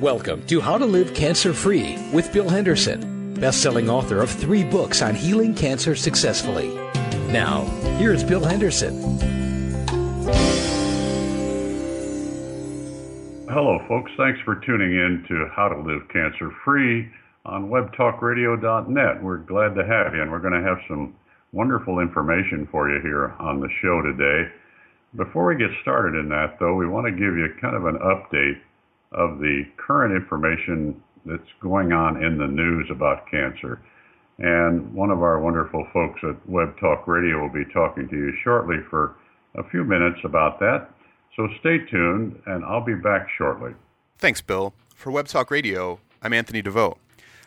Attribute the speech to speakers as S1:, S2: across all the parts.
S1: Welcome to How to Live Cancer Free with Bill Henderson, best-selling author of three books on healing cancer successfully. Now, here's Bill Henderson.
S2: Hello, folks. Thanks for tuning in to How to Live Cancer Free on webtalkradio.net. We're glad to have you, and we're going to have some wonderful information for you here on the show today. Before we get started in that, though, we want to give you kind of an update of the current information that's going on in the news about cancer. And one of our wonderful folks at Web Talk Radio will be talking to you shortly for a few minutes about that. So stay tuned, and I'll be back shortly.
S3: Thanks, Bill. For Web Talk Radio, I'm Anthony DeVoe.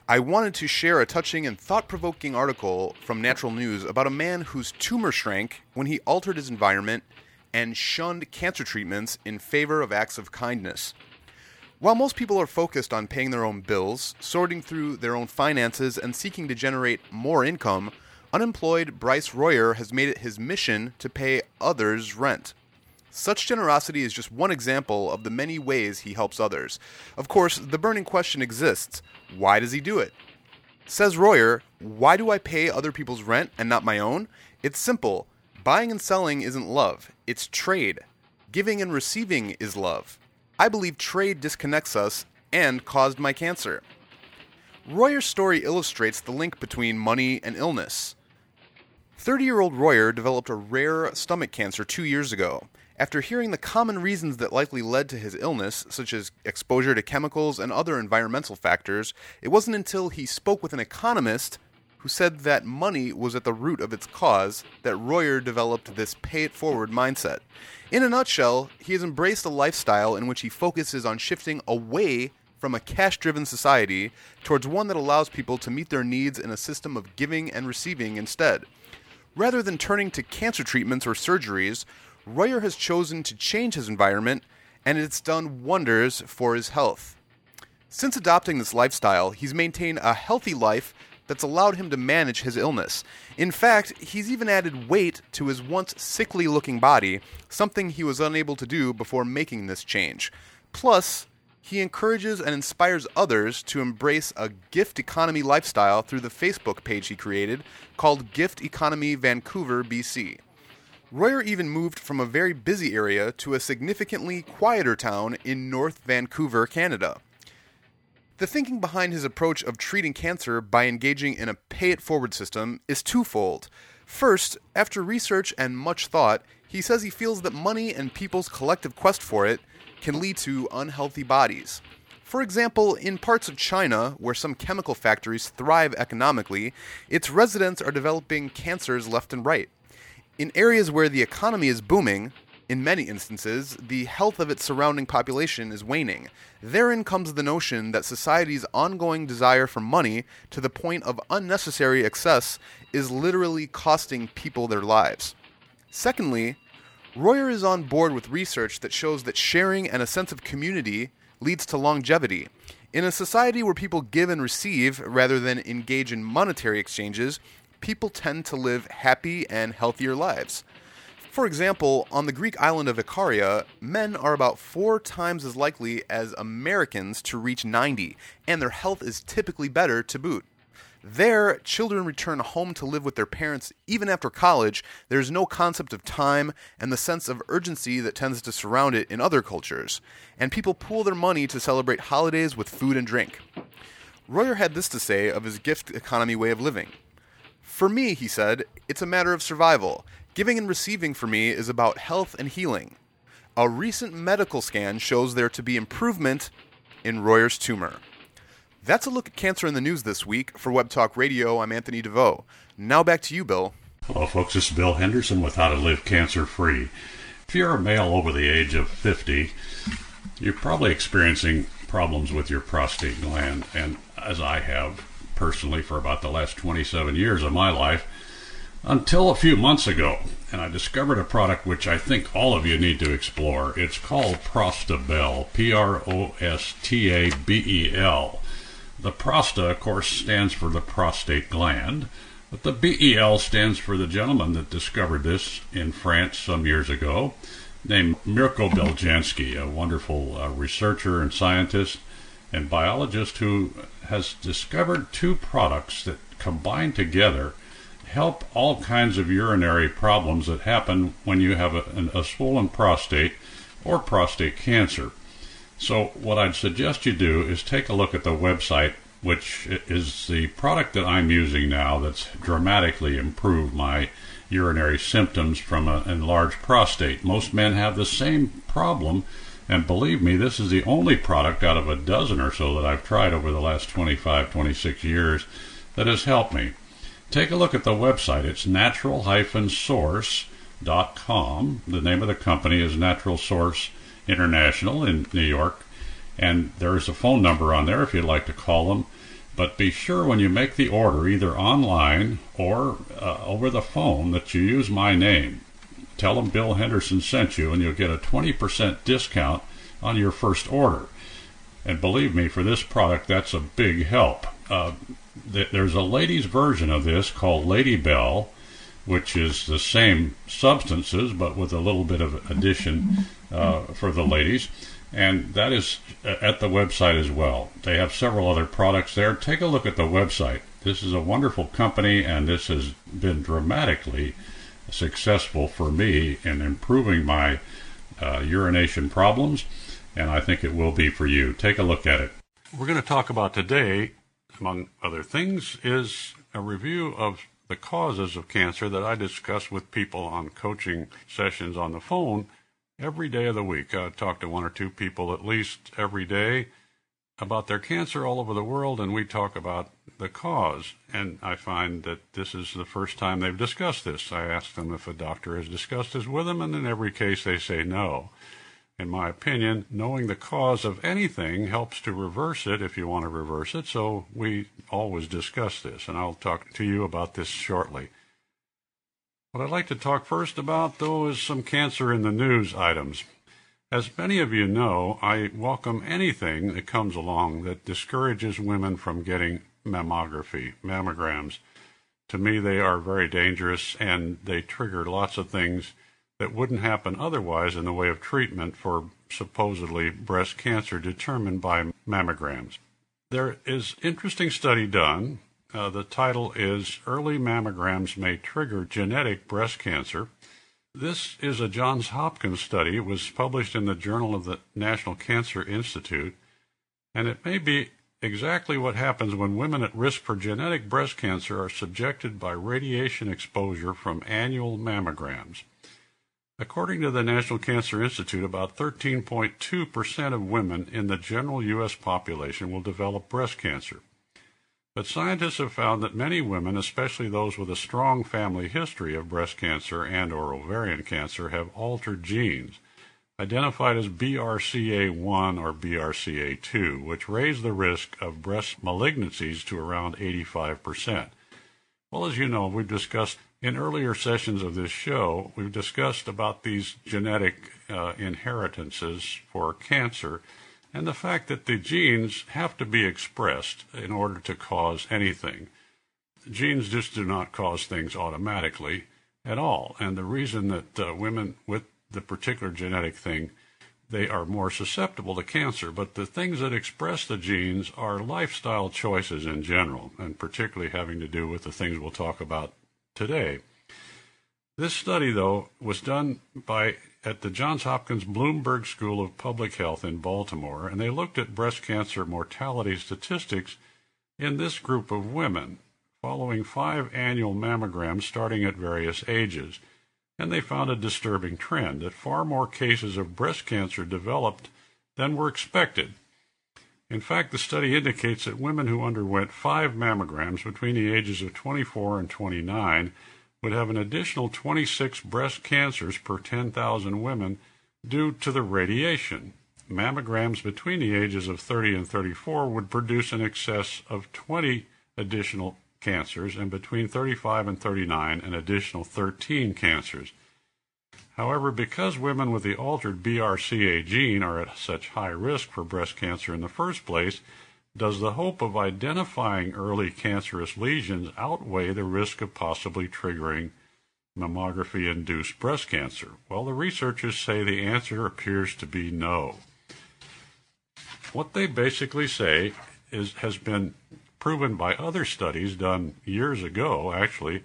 S3: I wanted to share a touching and thought provoking article from Natural News about a man whose tumor shrank when he altered his environment and shunned cancer treatments in favor of acts of kindness. While most people are focused on paying their own bills, sorting through their own finances, and seeking to generate more income, unemployed Bryce Royer has made it his mission to pay others rent. Such generosity is just one example of the many ways he helps others. Of course, the burning question exists why does he do it? Says Royer, why do I pay other people's rent and not my own? It's simple. Buying and selling isn't love, it's trade. Giving and receiving is love. I believe trade disconnects us and caused my cancer. Royer's story illustrates the link between money and illness. 30 year old Royer developed a rare stomach cancer two years ago. After hearing the common reasons that likely led to his illness, such as exposure to chemicals and other environmental factors, it wasn't until he spoke with an economist who said that money was at the root of its cause, that Royer developed this pay it forward mindset. In a nutshell, he has embraced a lifestyle in which he focuses on shifting away from a cash driven society towards one that allows people to meet their needs in a system of giving and receiving instead. Rather than turning to cancer treatments or surgeries, Royer has chosen to change his environment, and it's done wonders for his health. Since adopting this lifestyle, he's maintained a healthy life that's allowed him to manage his illness. In fact, he's even added weight to his once sickly looking body, something he was unable to do before making this change. Plus, he encourages and inspires others to embrace a gift economy lifestyle through the Facebook page he created called Gift Economy Vancouver, BC. Royer even moved from a very busy area to a significantly quieter town in North Vancouver, Canada. The thinking behind his approach of treating cancer by engaging in a pay it forward system is twofold. First, after research and much thought, he says he feels that money and people's collective quest for it can lead to unhealthy bodies. For example, in parts of China, where some chemical factories thrive economically, its residents are developing cancers left and right. In areas where the economy is booming, in many instances, the health of its surrounding population is waning. Therein comes the notion that society's ongoing desire for money to the point of unnecessary excess is literally costing people their lives. Secondly, Royer is on board with research that shows that sharing and a sense of community leads to longevity. In a society where people give and receive rather than engage in monetary exchanges, people tend to live happy and healthier lives. For example, on the Greek island of Ikaria, men are about four times as likely as Americans to reach 90, and their health is typically better to boot. There, children return home to live with their parents even after college. There's no concept of time and the sense of urgency that tends to surround it in other cultures. And people pool their money to celebrate holidays with food and drink. Royer had this to say of his gift economy way of living. For me, he said, it's a matter of survival. Giving and receiving for me is about health and healing. A recent medical scan shows there to be improvement in Royer's tumor. That's a look at cancer in the news this week. For Web Talk Radio, I'm Anthony DeVoe. Now back to you, Bill.
S2: Hello, folks. This is Bill Henderson with How to Live Cancer Free. If you're a male over the age of 50, you're probably experiencing problems with your prostate gland, and as I have personally for about the last 27 years of my life, until a few months ago, and I discovered a product which I think all of you need to explore. It's called Prostabel, P R O S T A B E L. The prosta, of course, stands for the prostate gland, but the B E L stands for the gentleman that discovered this in France some years ago, named Mirko Beljanski, a wonderful uh, researcher and scientist. and biologist who has discovered two products that combine together help all kinds of urinary problems that happen when you have a, a swollen prostate or prostate cancer. So, what I'd suggest you do is take a look at the website, which is the product that I'm using now that's dramatically improved my urinary symptoms from an enlarged prostate. Most men have the same problem, and believe me, this is the only product out of a dozen or so that I've tried over the last 25, 26 years that has helped me. Take a look at the website. It's natural-source.com. The name of the company is Natural Source International in New York, and there's a phone number on there if you'd like to call them. But be sure when you make the order, either online or uh, over the phone, that you use my name. Tell them Bill Henderson sent you, and you'll get a 20% discount on your first order. And believe me, for this product, that's a big help. Uh, th- there's a ladies' version of this called Lady Bell, which is the same substances but with a little bit of addition uh, for the ladies and that is at the website as well. They have several other products there. Take a look at the website. This is a wonderful company, and this has been dramatically successful for me in improving my uh, urination problems, and I think it will be for you. Take a look at it. We're going to talk about today, among other things, is a review of the causes of cancer that I discuss with people on coaching sessions on the phone every day of the week. I talk to one or two people at least every day about their cancer all over the world, and we talk about the cause. And I find that this is the first time they've discussed this. I ask them if a doctor has discussed this with them, and in every case they say no. In my opinion, knowing the cause of anything helps to reverse it if you want to reverse it, so we always discuss this, and I'll talk to you about this shortly. What I'd like to talk first about, though, is some cancer in the news items. As many of you know, I welcome anything that comes along that discourages women from getting mammography, mammograms. To me, they are very dangerous and they trigger lots of things that wouldn't happen otherwise in the way of treatment for supposedly breast cancer determined by mammograms. There is interesting study done uh, the title is Early Mammograms May Trigger Genetic Breast Cancer. This is a Johns Hopkins study. It was published in the Journal of the National Cancer Institute, and it may be exactly what happens when women at risk for genetic breast cancer are subjected by radiation exposure from annual mammograms. According to the National Cancer Institute, about 13.2% of women in the general U.S. population will develop breast cancer. But scientists have found that many women, especially those with a strong family history of breast cancer and or ovarian cancer, have altered genes identified as BRCA1 or BRCA2, which raise the risk of breast malignancies to around 85%. Well, as you know, we've discussed in earlier sessions of this show, we've discussed about these genetic uh, inheritances for cancer and the fact that the genes have to be expressed in order to cause anything. Genes just do not cause things automatically at all. And the reason that uh, women with the particular genetic thing they are more susceptible to cancer, but the things that express the genes are lifestyle choices in general, and particularly having to do with the things we'll talk about today. This study, though, was done by at the Johns Hopkins Bloomberg School of Public Health in Baltimore, and they looked at breast cancer mortality statistics in this group of women following five annual mammograms starting at various ages. And they found a disturbing trend that far more cases of breast cancer developed than were expected. In fact, the study indicates that women who underwent five mammograms between the ages of 24 and 29 would have an additional 26 breast cancers per 10,000 women due to the radiation. Mammograms between the ages of 30 and 34 would produce an excess of 20 additional cancers, and between 35 and 39, an additional 13 cancers. However, because women with the altered BRCA gene are at such high risk for breast cancer in the first place, does the hope of identifying early cancerous lesions outweigh the risk of possibly triggering mammography induced breast cancer? Well, the researchers say the answer appears to be no. what they basically say is has been proven by other studies done years ago, actually.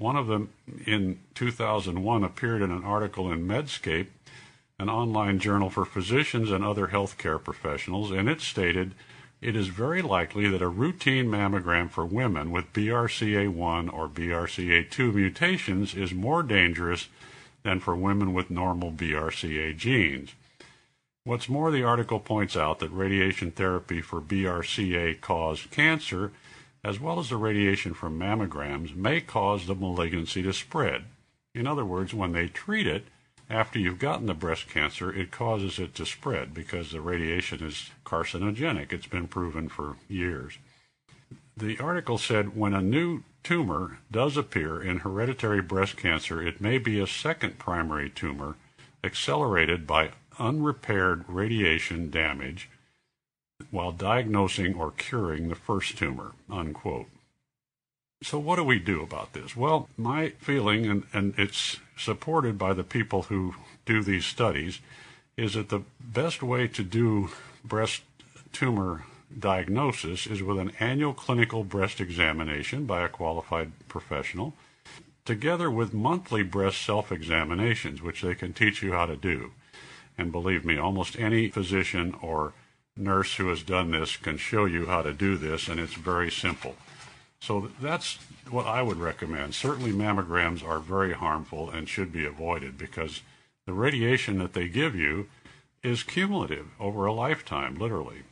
S2: One of them in 2001 appeared in an article in Medscape, an online journal for physicians and other healthcare professionals, and it stated it is very likely that a routine mammogram for women with BRCA1 or BRCA2 mutations is more dangerous than for women with normal BRCA genes. What's more, the article points out that radiation therapy for BRCA caused cancer, as well as the radiation from mammograms, may cause the malignancy to spread. In other words, when they treat it, after you've gotten the breast cancer, it causes it to spread because the radiation is carcinogenic. It's been proven for years. The article said when a new tumor does appear in hereditary breast cancer, it may be a second primary tumor accelerated by unrepaired radiation damage while diagnosing or curing the first tumor, unquote. So, what do we do about this? Well, my feeling, and, and it's supported by the people who do these studies, is that the best way to do breast tumor diagnosis is with an annual clinical breast examination by a qualified professional, together with monthly breast self examinations, which they can teach you how to do. And believe me, almost any physician or nurse who has done this can show you how to do this, and it's very simple. So that's what I would recommend. Certainly, mammograms are very harmful and should be avoided because the radiation that they give you is cumulative over a lifetime, literally.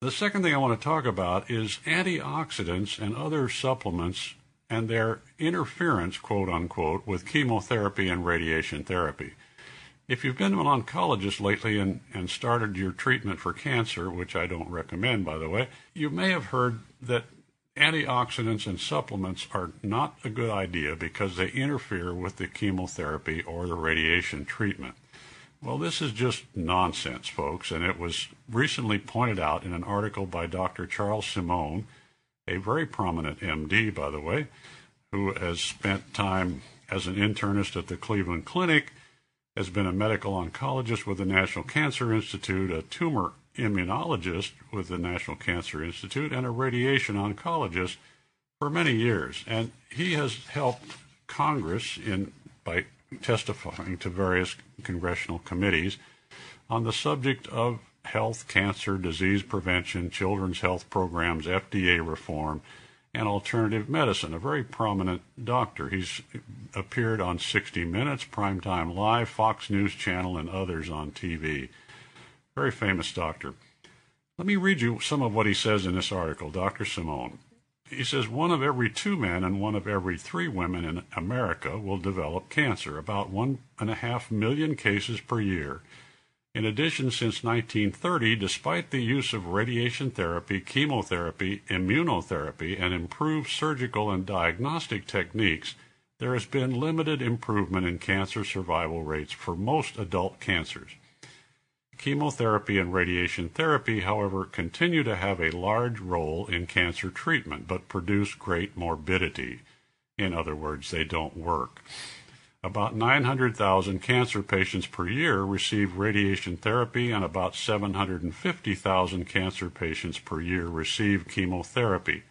S2: The second thing I want to talk about is antioxidants and other supplements and their interference, quote unquote, with chemotherapy and radiation therapy. If you've been to an oncologist lately and, and started your treatment for cancer, which I don't recommend, by the way, you may have heard that antioxidants and supplements are not a good idea because they interfere with the chemotherapy or the radiation treatment. Well, this is just nonsense, folks, and it was recently pointed out in an article by Dr. Charles Simone, a very prominent MD, by the way, who has spent time as an internist at the Cleveland Clinic has been a medical oncologist with the National Cancer Institute, a tumor immunologist with the National Cancer Institute, and a radiation oncologist for many years. And he has helped Congress in by testifying to various congressional committees on the subject of health, cancer, disease prevention, children's health programs, FDA reform, and alternative medicine, a very prominent doctor. He's appeared on 60 Minutes, Primetime Live, Fox News Channel, and others on TV. Very famous doctor. Let me read you some of what he says in this article, Dr. Simone. He says one of every two men and one of every three women in America will develop cancer, about one and a half million cases per year. In addition, since 1930, despite the use of radiation therapy, chemotherapy, immunotherapy, and improved surgical and diagnostic techniques, there has been limited improvement in cancer survival rates for most adult cancers. Chemotherapy and radiation therapy, however, continue to have a large role in cancer treatment, but produce great morbidity. In other words, they don't work. About 900,000 cancer patients per year receive radiation therapy, and about 750,000 cancer patients per year receive chemotherapy.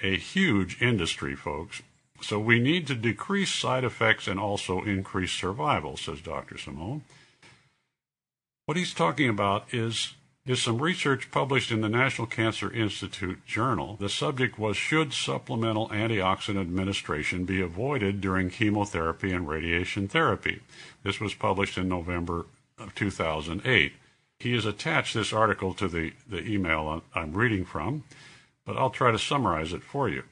S2: A huge industry, folks. So we need to decrease side effects and also increase survival, says Dr. Simone. What he's talking about is is some research published in the National Cancer Institute journal. The subject was Should supplemental antioxidant administration be avoided during chemotherapy and radiation therapy? This was published in November of 2008. He has attached this article to the, the email I'm reading from, but I'll try to summarize it for you.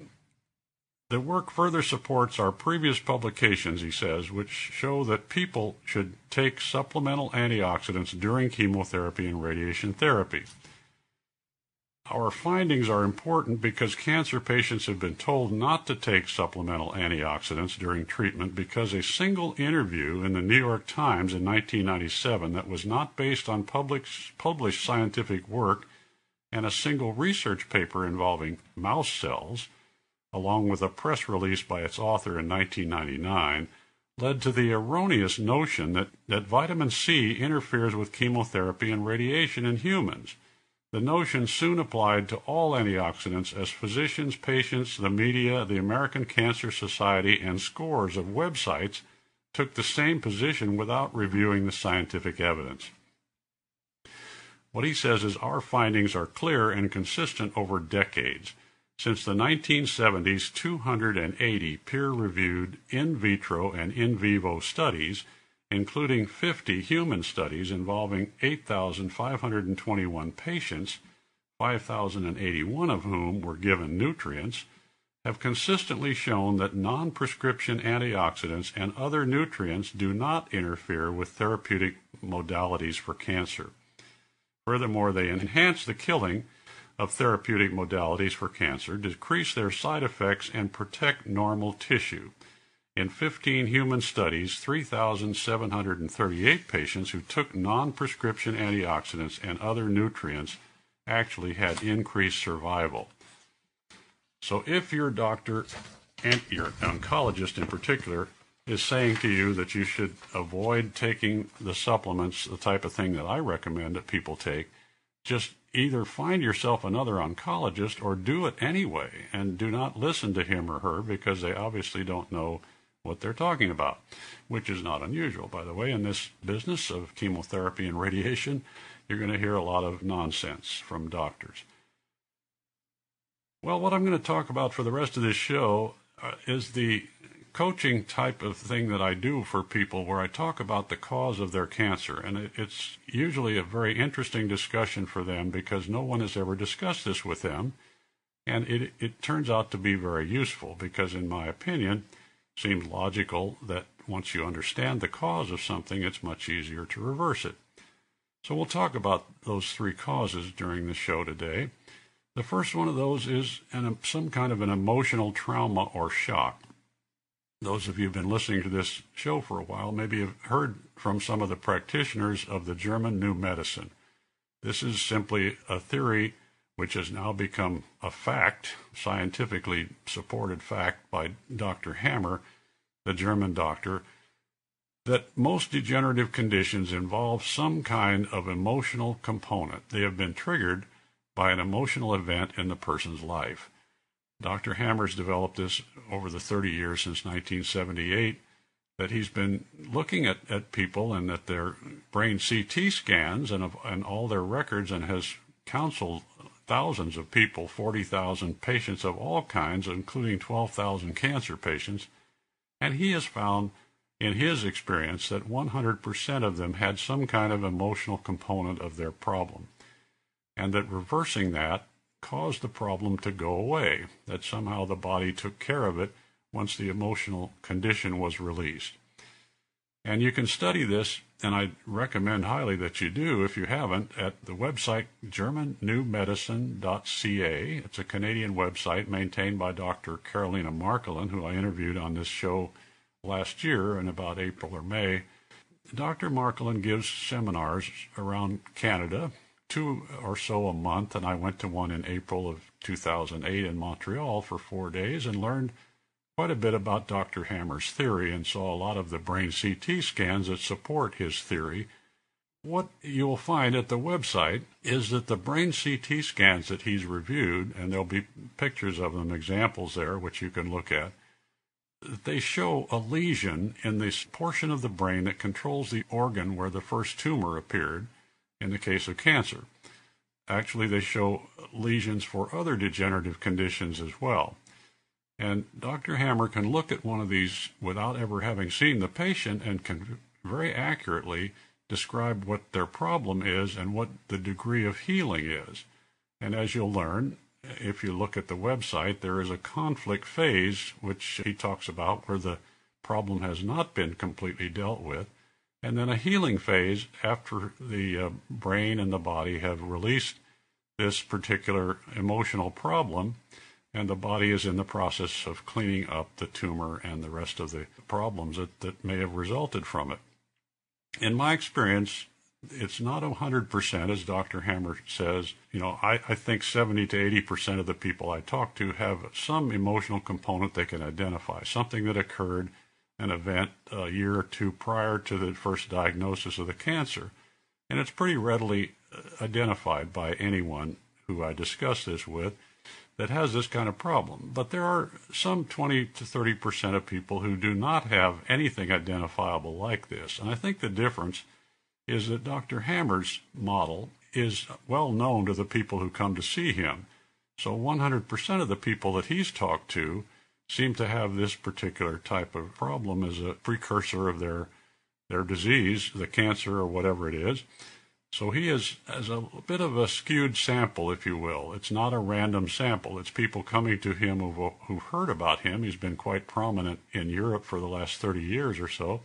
S2: The work further supports our previous publications, he says, which show that people should take supplemental antioxidants during chemotherapy and radiation therapy. Our findings are important because cancer patients have been told not to take supplemental antioxidants during treatment because a single interview in the New York Times in 1997 that was not based on public, published scientific work and a single research paper involving mouse cells along with a press release by its author in 1999, led to the erroneous notion that, that vitamin C interferes with chemotherapy and radiation in humans. The notion soon applied to all antioxidants as physicians, patients, the media, the American Cancer Society, and scores of websites took the same position without reviewing the scientific evidence. What he says is our findings are clear and consistent over decades. Since the 1970s, 280 peer reviewed in vitro and in vivo studies, including 50 human studies involving 8,521 patients, 5,081 of whom were given nutrients, have consistently shown that non prescription antioxidants and other nutrients do not interfere with therapeutic modalities for cancer. Furthermore, they enhance the killing of therapeutic modalities for cancer, decrease their side effects, and protect normal tissue. In 15 human studies, 3,738 patients who took non prescription antioxidants and other nutrients actually had increased survival. So, if your doctor and your oncologist in particular is saying to you that you should avoid taking the supplements, the type of thing that I recommend that people take, just either find yourself another oncologist or do it anyway and do not listen to him or her because they obviously don't know what they're talking about, which is not unusual, by the way. In this business of chemotherapy and radiation, you're going to hear a lot of nonsense from doctors. Well, what I'm going to talk about for the rest of this show uh, is the coaching type of thing that I do for people where I talk about the cause of their cancer. And it, it's usually a very interesting discussion for them because no one has ever discussed this with them. And it, it turns out to be very useful because, in my opinion, it seems logical that once you understand the cause of something, it's much easier to reverse it. So we'll talk about those three causes during the show today. The first one of those is an, some kind of an emotional trauma or shock those of you who've been listening to this show for a while maybe have heard from some of the practitioners of the German New Medicine. This is simply a theory which has now become a fact, scientifically supported fact by Dr. Hammer, the German doctor, that most degenerative conditions involve some kind of emotional component. They have been triggered by an emotional event in the person's life. Dr. Hammer's developed this over the 30 years since 1978 that he's been looking at, at people and at their brain CT scans and, of, and all their records and has counseled thousands of people, 40,000 patients of all kinds, including 12,000 cancer patients. And he has found in his experience that 100% of them had some kind of emotional component of their problem. And that reversing that caused the problem to go away, that somehow the body took care of it once the emotional condition was released. And you can study this, and I recommend highly that you do if you haven't, at the website germannewmedicine.ca. It's a Canadian website maintained by Dr. Carolina Markolin, who I interviewed on this show last year in about April or May. Dr. Markolin gives seminars around Canada two or so a month, and I went to one in April of 2008 in Montreal for four days and learned quite a bit about Dr. Hammer's theory and saw a lot of the brain CT scans that support his theory. What you'll find at the website is that the brain CT scans that he's reviewed, and there'll be pictures of them, examples there, which you can look at, they show a lesion in this portion of the brain that controls the organ where the first tumor appeared in the case of cancer. Actually, they show lesions for other degenerative conditions as well. And Dr. Hammer can look at one of these without ever having seen the patient and can very accurately describe what their problem is and what the degree of healing is. And as you'll learn, if you look at the website, there is a conflict phase, which he talks about, where the problem has not been completely dealt with and then a healing phase after the uh, brain and the body have released this particular emotional problem, and the body is in the process of cleaning up the tumor and the rest of the problems that, that may have resulted from it. In my experience, it's not 100%, as Dr. Hammer says. You know, I, I think 70 to 80% of the people I talk to have some emotional component they can identify, something that occurred an event a year or two prior to the first diagnosis of the cancer. And it's pretty readily uh, identified by anyone who I discuss this with that has this kind of problem. But there are some 20 to 30 percent of people who do not have anything identifiable like this. And I think the difference is that Dr. Hammer's model is well known to the people who come to see him. So 100% of the people that he's talked to seem to have this particular type of problem as a precursor of their their disease, the cancer or whatever it is. So he is as a bit of a skewed sample, if you will. It's not a random sample. It's people coming to him who've, who've heard about him. He's been quite prominent in Europe for the last 30 years or so.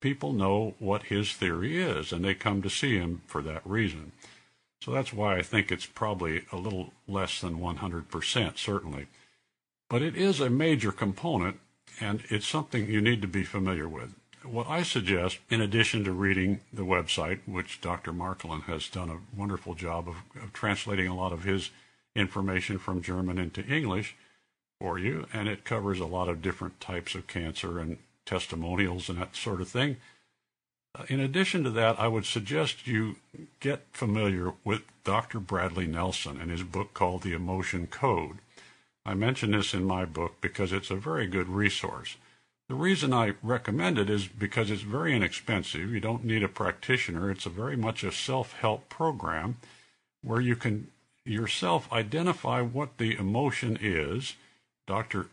S2: People know what his theory is, and they come to see him for that reason. So that's why I think it's probably a little less than 100%, certainly. But it is a major component, and it's something you need to be familiar with. What I suggest, in addition to reading the website, which Dr. Marklin has done a wonderful job of, of translating a lot of his information from German into English for you, and it covers a lot of different types of cancer and testimonials and that sort of thing. In addition to that, I would suggest you get familiar with Dr. Bradley Nelson and his book called The Emotion Code. I mention this in my book because it's a very good resource. The reason I recommend it is because it's very inexpensive. You don't need a practitioner. It's a very much a self-help program where you can yourself identify what the emotion is. Dr.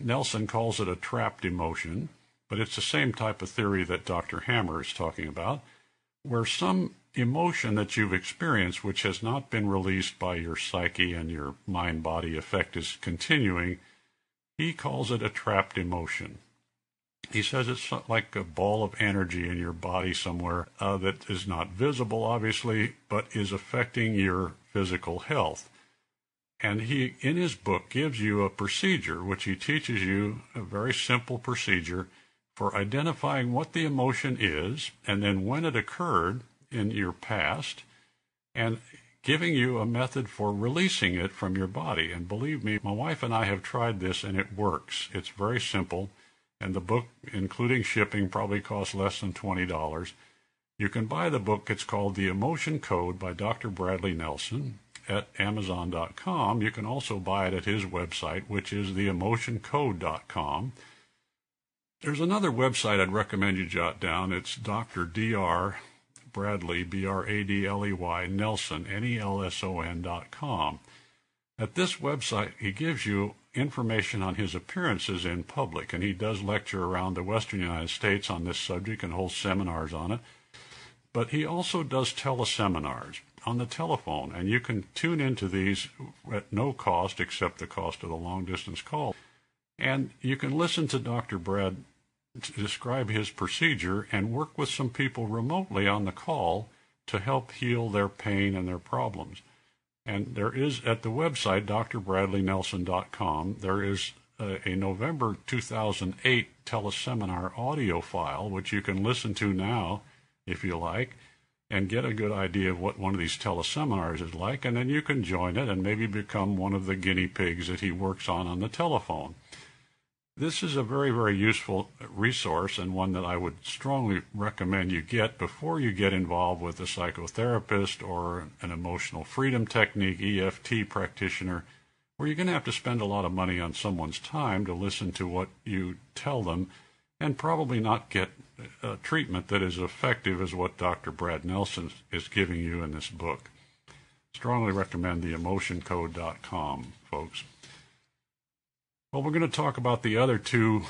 S2: Nelson calls it a trapped emotion but it's the same type of theory that Dr. Hammer is talking about, where some emotion that you've experienced, which has not been released by your psyche and your mind body effect, is continuing. He calls it a trapped emotion. He says it's like a ball of energy in your body somewhere uh, that is not visible, obviously, but is affecting your physical health. And he, in his book, gives you a procedure, which he teaches you a very simple procedure for identifying what the emotion is and then when it occurred in your past and giving you a method for releasing it from your body. And believe me, my wife and I have tried this and it works. It's very simple. And the book, including shipping, probably costs less than $20. You can buy the book. It's called The Emotion Code by Dr. Bradley Nelson at Amazon.com. You can also buy it at his website, which is theemotioncode.com. There's another website I'd recommend you jot down. It's Dr. Dr. Bradley, B R A D L E Y, Nelson, N E L S O N dot com. At this website, he gives you information on his appearances in public, and he does lecture around the western United States on this subject and holds seminars on it. But he also does teleseminars on the telephone, and you can tune into these at no cost except the cost of the long distance call. And you can listen to Dr. Brad describe his procedure and work with some people remotely on the call to help heal their pain and their problems. And there is at the website, drbradleynelson.com, there is a, a November 2008 teleseminar audio file, which you can listen to now if you like, and get a good idea of what one of these teleseminars is like. And then you can join it and maybe become one of the guinea pigs that he works on on the telephone. This is a very, very useful resource and one that I would strongly recommend you get before you get involved with a psychotherapist or an emotional freedom technique EFT practitioner, where you're going to have to spend a lot of money on someone's time to listen to what you tell them and probably not get a treatment that is effective as what Dr. Brad Nelson is giving you in this book. Strongly recommend the emotioncode.com, folks. Well, we're going to talk about the other two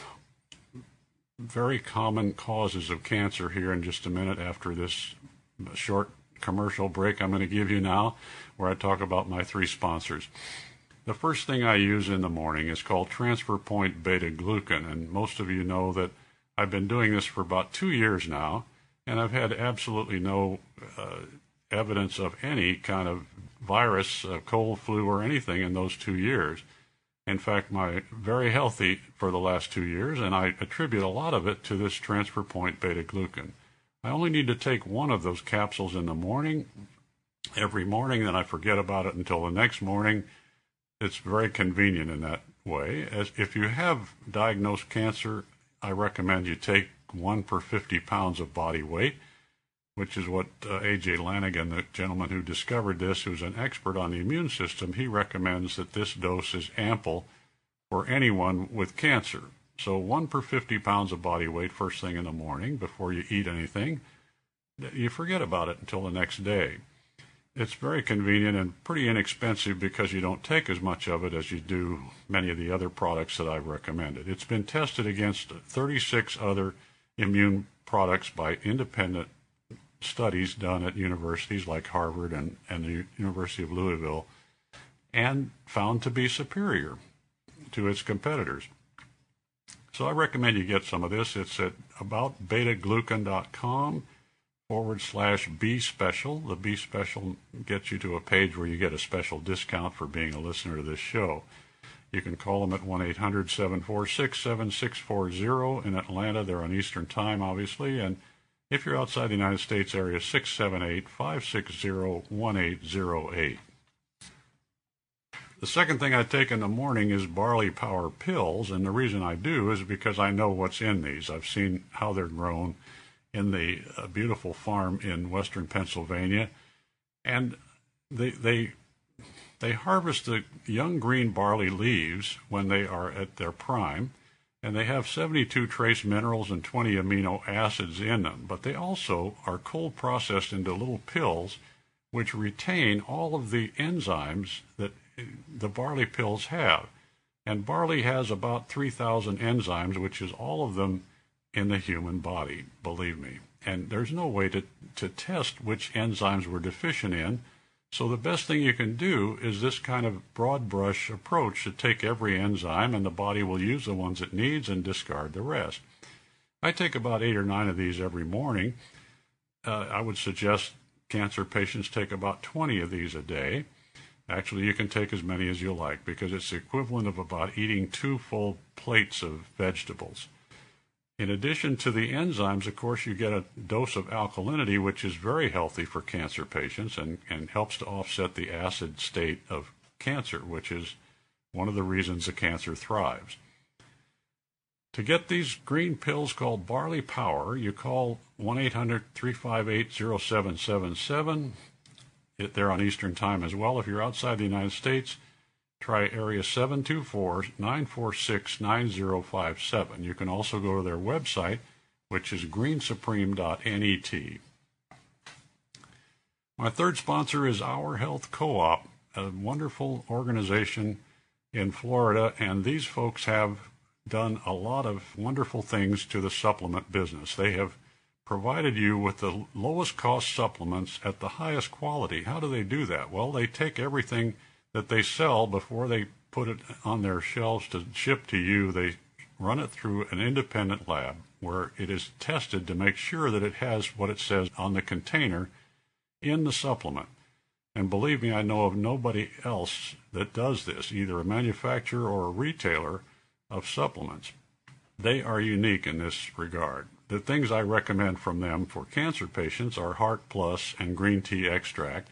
S2: very common causes of cancer here in just a minute after this short commercial break I'm going to give you now, where I talk about my three sponsors. The first thing I use in the morning is called transfer point beta glucan, and most of you know that I've been doing this for about two years now, and I've had absolutely no uh, evidence of any kind of virus, uh, cold, flu, or anything in those two years. In fact, my very healthy for the last two years, and I attribute a lot of it to this transfer point beta glucan. I only need to take one of those capsules in the morning every morning, then I forget about it until the next morning. It's very convenient in that way. As if you have diagnosed cancer, I recommend you take one per 50 pounds of body weight, which is what uh, A.J. Lanigan, the gentleman who discovered this, who's an expert on the immune system, he recommends that this dose is ample for anyone with cancer. So one per 50 pounds of body weight first thing in the morning before you eat anything. You forget about it until the next day. It's very convenient and pretty inexpensive because you don't take as much of it as you do many of the other products that I've recommended. It's been tested against 36 other immune products by independent studies done at universities like Harvard and, and the University of Louisville and found to be superior to its competitors. So I recommend you get some of this. It's at aboutbetaglucan.com forward slash B special. The B special gets you to a page where you get a special discount for being a listener to this show. You can call them at 1 800 746 7640. In Atlanta, they're on Eastern Time, obviously. And if you're outside the United States area, 678 560 1808. The second thing I take in the morning is barley power pills, and the reason I do is because I know what's in these. I've seen how they're grown in the uh, beautiful farm in western Pennsylvania, and they they they harvest the young green barley leaves when they are at their prime, and they have 72 trace minerals and 20 amino acids in them. But they also are cold processed into little pills, which retain all of the enzymes that the barley pills have. And barley has about 3,000 enzymes, which is all of them in the human body, believe me. And there's no way to, to test which enzymes we're deficient in. So the best thing you can do is this kind of broad brush approach to take every enzyme and the body will use the ones it needs and discard the rest. I take about eight or nine of these every morning. Uh, I would suggest cancer patients take about 20 of these a day. Actually, you can take as many as you like because it's the equivalent of about eating two full plates of vegetables. In addition to the enzymes, of course, you get a dose of alkalinity, which is very healthy for cancer patients and, and helps to offset the acid state of cancer, which is one of the reasons the cancer thrives. To get these green pills called Barley Power, you call 1 800 358 0777. They're on Eastern Time as well. If you're outside the United States, try area 724-946-9057. You can also go to their website, which is greensupreme.net. My third sponsor is Our Health Co-op, a wonderful organization in Florida, and these folks have done a lot of wonderful things to the supplement business. They have provided you with the lowest cost supplements at the highest quality. How do they do that? Well, they take everything – that they sell before they put it on their shelves to ship to you. They run it through an independent lab where it is tested to make sure that it has what it says on the container in the supplement. And believe me, I know of nobody else that does this, either a manufacturer or a retailer of supplements. They are unique in this regard. The things I recommend from them for cancer patients are Heart Plus and green tea extract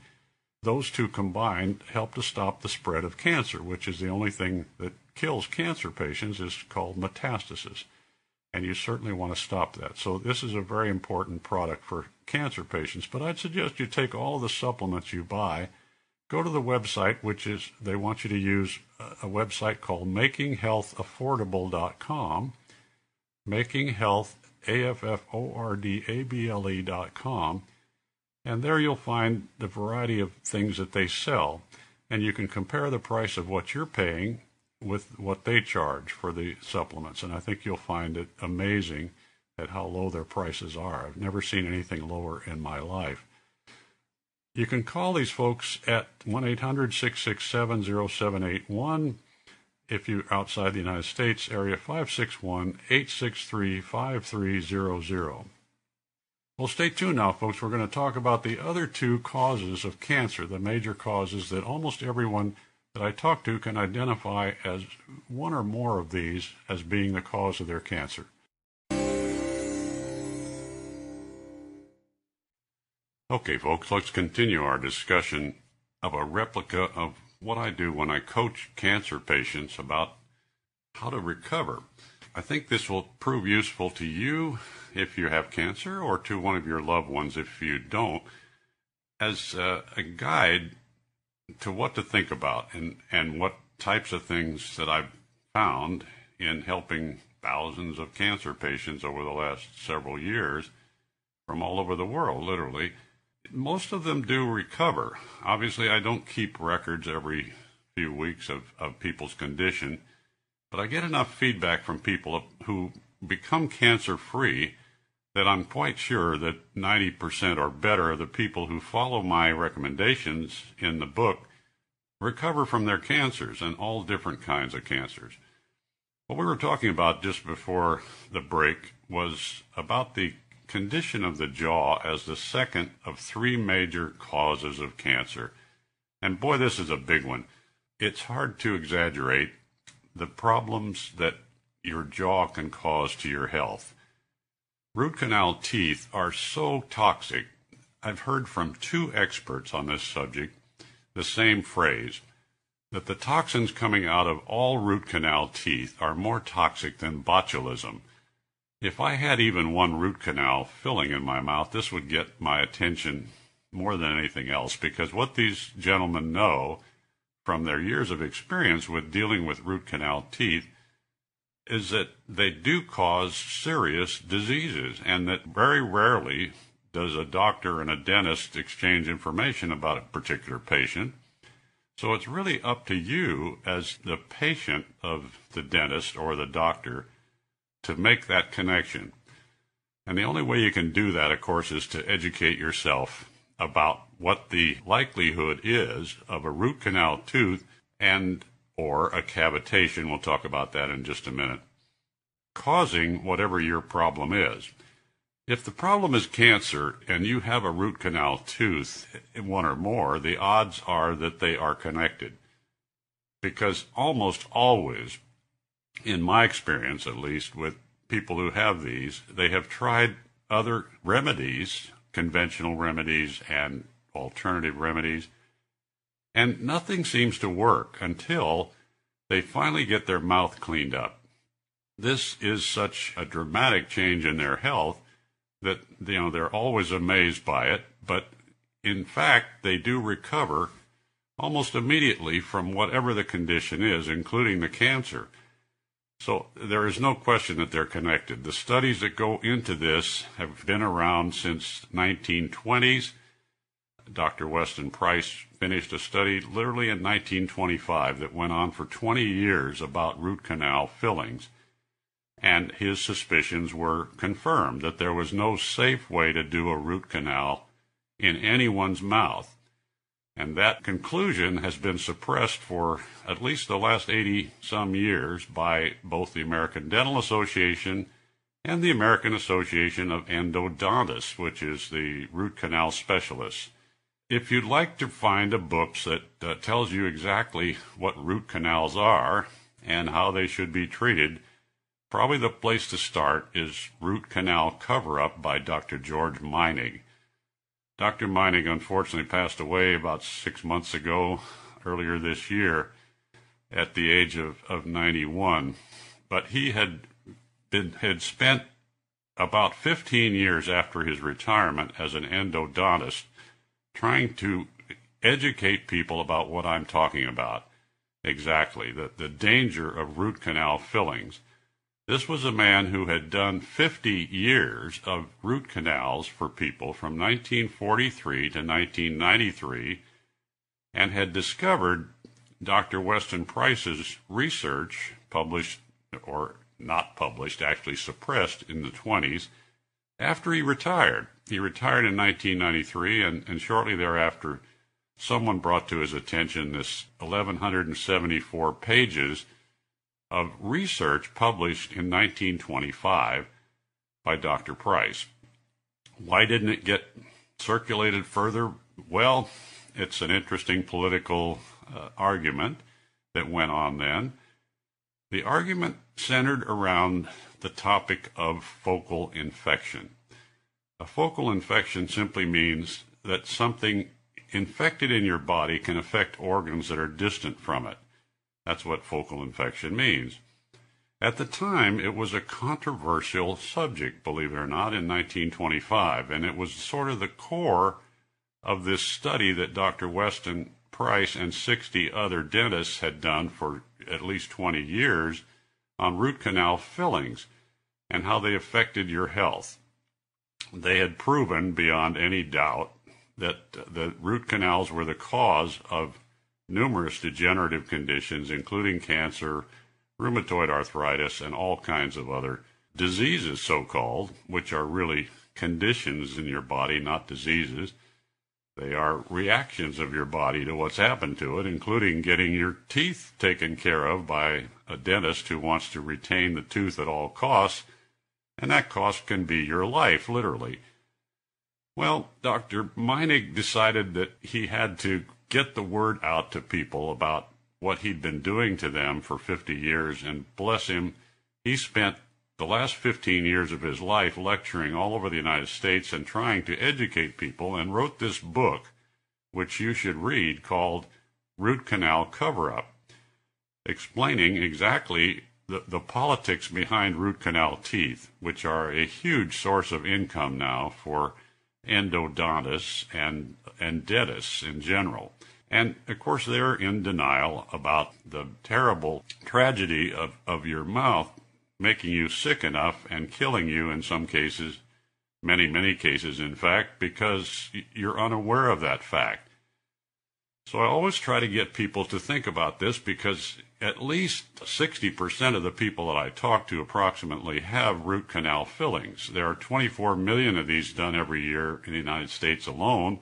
S2: those two combined help to stop the spread of cancer, which is the only thing that kills cancer patients is called metastasis. And you certainly want to stop that. So this is a very important product for cancer patients. But I'd suggest you take all the supplements you buy, go to the website, which is they want you to use a website called makinghealthaffordable.com, makinghealth, A-F-F-O-R-D-A-B-L-E dot com and there you'll find the variety of things that they sell. And you can compare the price of what you're paying with what they charge for the supplements. And I think you'll find it amazing at how low their prices are. I've never seen anything lower in my life. You can call these folks at 1 800 667 0781. If you're outside the United States, area 561 863 5300. Well, stay tuned now, folks. We're going to talk about the other two causes of cancer, the major causes that almost everyone that I talk to can identify as one or more of these as being the cause of their cancer. Okay, folks, let's continue our discussion of a replica of what I do when I coach cancer patients about how to recover. I think this will prove useful to you if you have cancer or to one of your loved ones if you don't, as uh, a guide to what to think about and, and what types of things that I've found in helping thousands of cancer patients over the last several years from all over the world, literally. Most of them do recover. Obviously, I don't keep records every few weeks of, of people's condition, but I get enough feedback from people who become cancer free that I'm quite sure that 90% or better of the people who follow my recommendations in the book recover from their cancers and all different kinds of cancers. What we were talking about just before the break was about the condition of the jaw as the second of three major causes of cancer. And boy, this is a big one. It's hard to exaggerate the problems that your jaw can cause to your health. Root canal teeth are so toxic. I've heard from two experts on this subject the same phrase that the toxins coming out of all root canal teeth are more toxic than botulism. If I had even one root canal filling in my mouth, this would get my attention more than anything else because what these gentlemen know from their years of experience with dealing with root canal teeth is that they do cause serious diseases and that very rarely does a doctor and a dentist exchange information about a particular patient. So it's really up to you as the patient of the dentist or the doctor to make that connection. And the only way you can do that, of course, is to educate yourself about what the likelihood is of a root canal tooth and or a cavitation, we'll talk about that in just a minute, causing whatever your problem is. If the problem is cancer and you have a root canal tooth, one or more, the odds are that they are connected. Because almost always, in my experience at least, with people who have these, they have tried other remedies, conventional remedies and alternative remedies, and nothing seems to work until they finally get their mouth cleaned up. This is such a dramatic change in their health that you know they're always amazed by it, but in fact they do recover almost immediately from whatever the condition is, including the cancer. So there is no question that they're connected. The studies that go into this have been around since 1920s. Dr. Weston Price finished a study literally in 1925 that went on for 20 years about root canal fillings and his suspicions were confirmed that there was no safe way to do a root canal in anyone's mouth. And that conclusion has been suppressed for at least the last 80 some years by both the American Dental Association and the American Association of Endodontists, which is the root canal specialists. If you'd like to find a book that uh, tells you exactly what root canals are and how they should be treated, Probably the place to start is Root Canal Cover Up by Dr. George Meinig. Dr. Meinig unfortunately passed away about six months ago, earlier this year, at the age of, of 91. But he had been had spent about 15 years after his retirement as an endodontist trying to educate people about what I'm talking about exactly, the, the danger of root canal fillings this was a man who had done 50 years of root canals for people from 1943 to 1993 and had discovered Dr. Weston Price's research, published or not published, actually suppressed in the 20s, after he retired. He retired in 1993, and, and shortly thereafter, someone brought to his attention this 1,174 pages of research published in 1925 by Dr. Price. Why didn't it get circulated further? Well, it's an interesting political uh, argument that went on then. The argument centered around the topic of focal infection. A focal infection simply means that something infected in your body can affect organs that are distant from it. That's what focal infection means. At the time, it was a controversial subject, believe it or not, in 1925, and it was sort of the core of this study that Dr. Weston Price and 60 other dentists had done for at least 20 years on root canal fillings and how they affected your health. They had proven beyond any doubt that the root canals were the cause of numerous degenerative conditions, including cancer, rheumatoid arthritis, and all kinds of other diseases, so called, which are really conditions in your body, not diseases. They are reactions of your body to what's happened to it, including getting your teeth taken care of by a dentist who wants to retain the tooth at all costs, and that cost can be your life, literally. Well, Dr. Meinig decided that he had to get the word out to people about what he'd been doing to them for 50 years, and bless him, he spent the last 15 years of his life lecturing all over the United States and trying to educate people, and wrote this book, which you should read, called Root Canal Cover Up, explaining exactly the, the politics behind root canal teeth, which are a huge source of income now for endodontists and, and dentists in general. And of course, they're in denial about the terrible tragedy of, of your mouth making you sick enough and killing you in some cases, many, many cases, in fact, because you're unaware of that fact. So I always try to get people to think about this because at least 60% of the people that I talk to approximately have root canal fillings. There are 24 million of these done every year in the United States alone.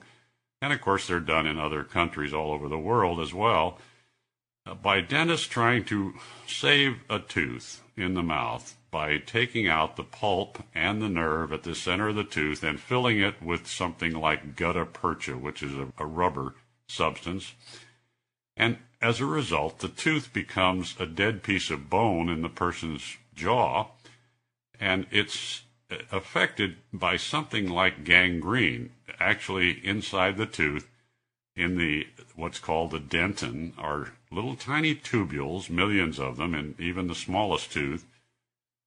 S2: And of course, they're done in other countries all over the world as well. Uh, by dentists trying to save a tooth in the mouth by taking out the pulp and the nerve at the center of the tooth and filling it with something like gutta percha, which is a, a rubber substance. And as a result, the tooth becomes a dead piece of bone in the person's jaw, and it's uh, affected by something like gangrene. Actually, inside the tooth, in the what's called the dentin, are little tiny tubules, millions of them, in even the smallest tooth,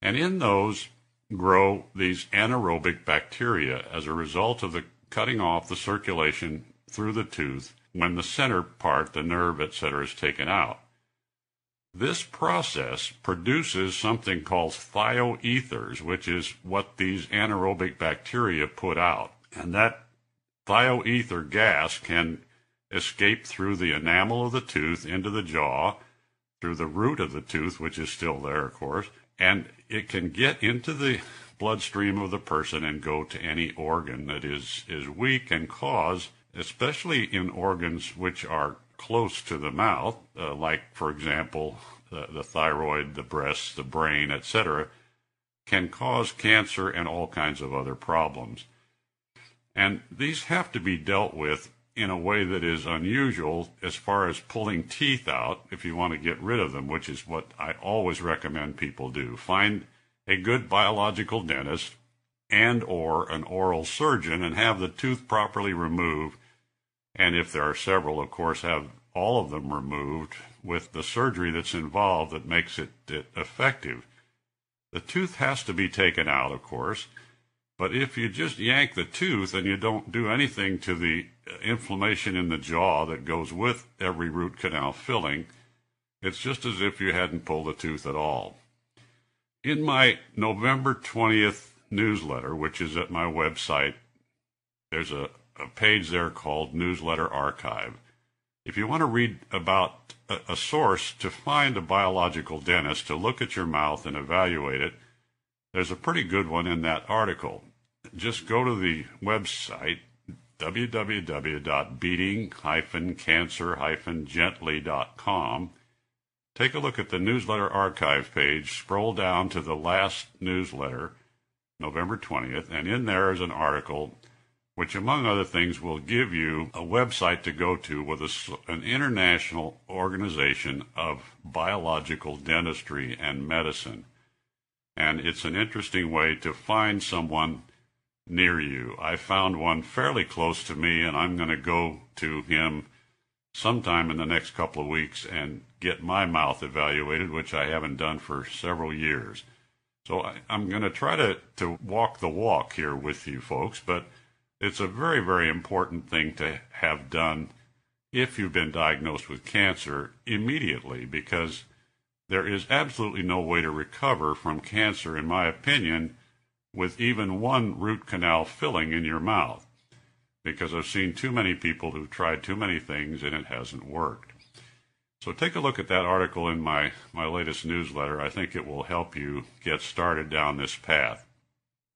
S2: and in those grow these anaerobic bacteria as a result of the cutting off the circulation through the tooth when the center part, the nerve, etc., is taken out. This process produces something called thioethers, which is what these anaerobic bacteria put out. And that thioether gas can escape through the enamel of the tooth into the jaw, through the root of the tooth, which is still there, of course, and it can get into the bloodstream of the person and go to any organ that is, is weak and cause especially in organs which are close to the mouth, uh, like, for example, the, the thyroid, the breasts, the brain, etc., can cause cancer and all kinds of other problems. And these have to be dealt with in a way that is unusual as far as pulling teeth out if you want to get rid of them, which is what I always recommend people do. Find a good biological dentist and or an oral surgeon and have the tooth properly removed and if there are several, of course, have all of them removed with the surgery that's involved that makes it, it effective. The tooth has to be taken out, of course, but if you just yank the tooth and you don't do anything to the inflammation in the jaw that goes with every root canal filling, it's just as if you hadn't pulled the tooth at all. In my November 20th newsletter, which is at my website, there's a a page there called Newsletter Archive. If you want to read about a, a source to find a biological dentist to look at your mouth and evaluate it, there's a pretty good one in that article. Just go to the website www.beating-cancer-gently.com. Take a look at the newsletter archive page, scroll down to the last newsletter, November 20th, and in there is an article which, among other things, will give you a website to go to with a, an international organization of biological dentistry and medicine. And it's an interesting way to find someone near you. I found one fairly close to me, and I'm going to go to him sometime in the next couple of weeks and get my mouth evaluated, which I haven't done for several years. So I, am going to try to, to walk the walk here with you folks, but it's a very, very important thing to have done if you've been diagnosed with cancer immediately because there is absolutely no way to recover from cancer, in my opinion, with even one root canal filling in your mouth because I've seen too many people who've tried too many things and it hasn't worked. So take a look at that article in my, my latest newsletter. I think it will help you get started down this path.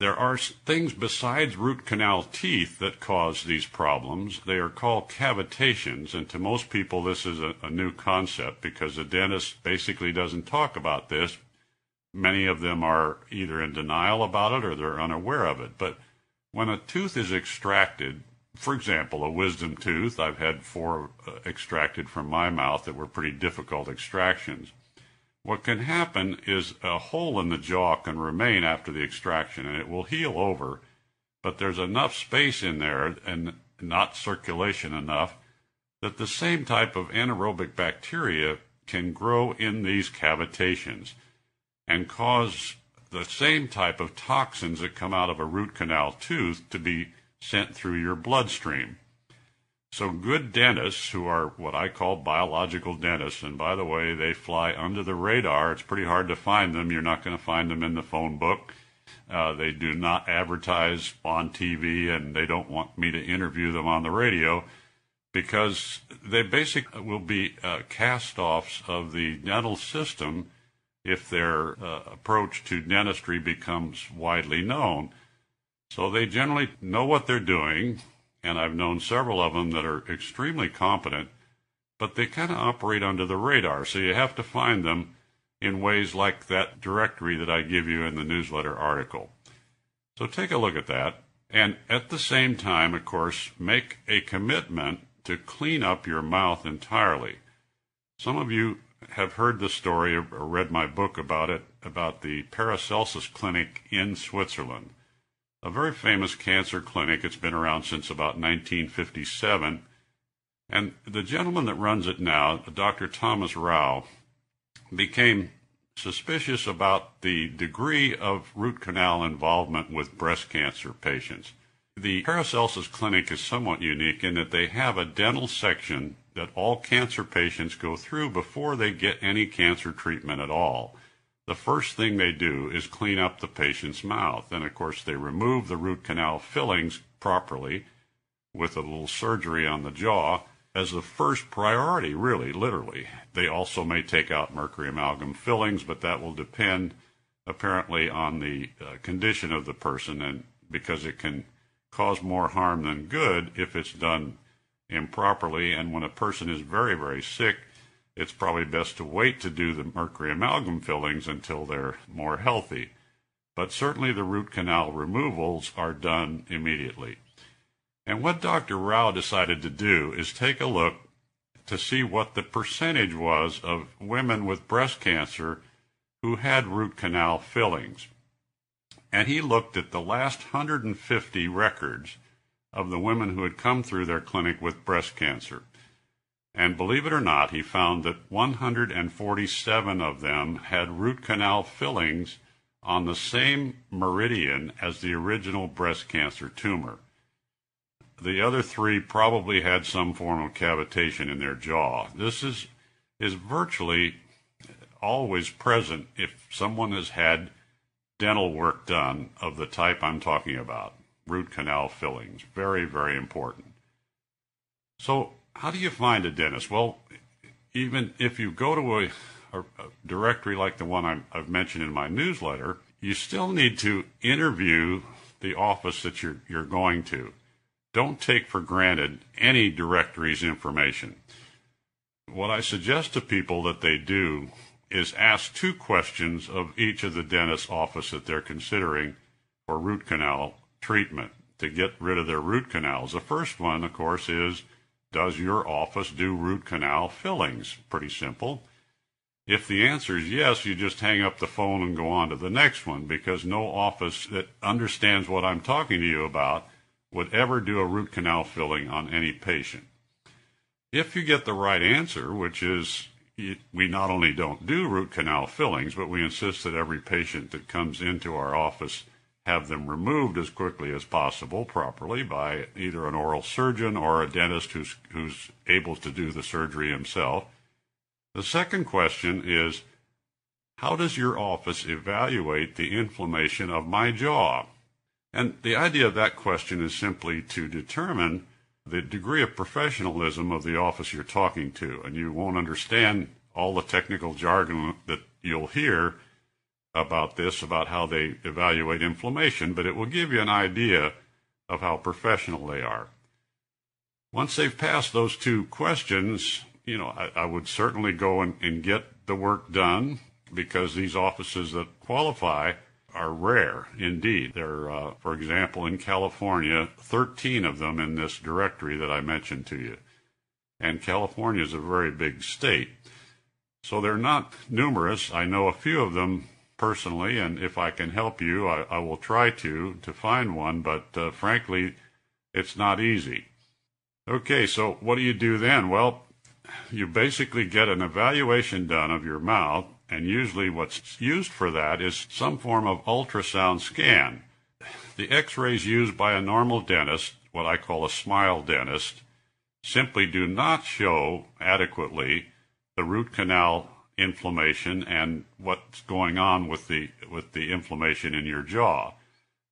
S2: There are things besides root canal teeth that cause these problems. They are called cavitations, and to most people, this is a, a new concept because the dentist basically doesn't talk about this. Many of them are either in denial about it or they're unaware of it. But when a tooth is extracted, for example, a wisdom tooth, I've had four uh, extracted from my mouth that were pretty difficult extractions. What can happen is a hole in the jaw can remain after the extraction and it will heal over, but there's enough space in there and not circulation enough that the same type of anaerobic bacteria can grow in these cavitations and cause the same type of toxins that come out of a root canal tooth to be sent through your bloodstream. So, good dentists, who are what I call biological dentists, and by the way, they fly under the radar. It's pretty hard to find them. You're not going to find them in the phone book. Uh, they do not advertise on TV, and they don't want me to interview them on the radio because they basically will be uh, cast offs of the dental system if their uh, approach to dentistry becomes widely known. So they generally know what they're doing, and I've known several of them that are extremely competent, but they kind of operate under the radar. So you have to find them in ways like that directory that I give you in the newsletter article. So take a look at that. And at the same time, of course, make a commitment to clean up your mouth entirely. Some of you have heard the story or read my book about it, about the Paracelsus Clinic in Switzerland a very famous cancer clinic. It's been around since about 1957. And the gentleman that runs it now, Dr. Thomas Rau, became suspicious about the degree of root canal involvement with breast cancer patients. The Paracelsus Clinic is somewhat unique in that they have a dental section that all cancer patients go through before they get any cancer treatment at all the first thing they do is clean up the patient's mouth. And of course, they remove the root canal fillings properly with a little surgery on the jaw as the first priority, really, literally. They also may take out mercury amalgam fillings, but that will depend apparently on the uh, condition of the person and because it can cause more harm than good if it's done improperly. And when a person is very, very sick, it's probably best to wait to do the mercury amalgam fillings until they're more healthy. But certainly the root canal removals are done immediately. And what Dr. Rau decided to do is take a look to see what the percentage was of women with breast cancer who had root canal fillings. And he looked at the last 150 records of the women who had come through their clinic with breast cancer. And believe it or not, he found that 147 of them had root canal fillings on the same meridian as the original breast cancer tumor. The other three probably had some form of cavitation in their jaw. This is, is virtually always present if someone has had dental work done of the type I'm talking about root canal fillings. Very, very important. So, how do you find a dentist? Well, even if you go to a, a, a directory like the one i have mentioned in my newsletter, you still need to interview the office that you're, you're going to. Don't take for granted any directory's information. What I suggest to people that they do is ask two questions of each of the dentist's office that they're considering for root canal treatment to get rid of their root canals. The first one, of course, is does your office do root canal fillings? Pretty simple. If the answer is yes, you just hang up the phone and go on to the next one because no office that understands what I'm talking to you about would ever do a root canal filling on any patient. If you get the right answer, which is we not only don't do root canal fillings, but we insist that every patient that comes into our office have them removed as quickly as possible properly by either an oral surgeon or a dentist who's, who's able to do the surgery himself. The second question is how does your office evaluate the inflammation of my jaw? And the idea of that question is simply to determine the degree of professionalism of the office you're talking to, and you won't understand all the technical jargon that you'll hear about this, about how they evaluate inflammation, but it will give you an idea of how professional they are. Once they've passed those two questions, you know, I, I would certainly go and, and get the work done because these offices that qualify are rare indeed. There, uh, for example, in California, 13 of them in this directory that I mentioned to you. And California is a very big state. So they're not numerous. I know a few of them personally, and if I can help you, I, I will try to to find one. But uh, frankly, it's not easy. Okay, so what do you do then? Well, you basically get an evaluation done of your mouth and usually what's used for that is some form of ultrasound scan. The x-rays used by a normal dentist, what I call a smile dentist, simply do not show adequately the root canal inflammation and what's going on with the with the inflammation in your jaw.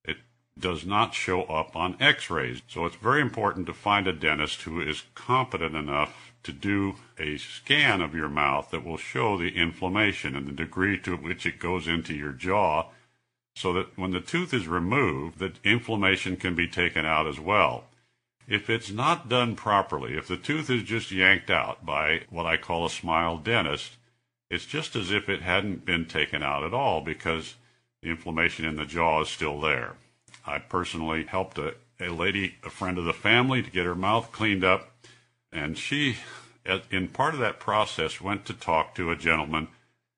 S2: It does not show up on x-rays. So it's very important to find a dentist who is competent enough to do a scan of your mouth that will show the inflammation and the degree to which it goes into your jaw so that when the tooth is removed, the inflammation can be taken out as well. If it's not done properly, if the tooth is just yanked out by what I call a smile dentist, it's just as if it hadn't been taken out at all because the inflammation in the jaw is still there. I personally helped a, a lady, a friend of the family, to get her mouth cleaned up and she, in part of that process, went to talk to a gentleman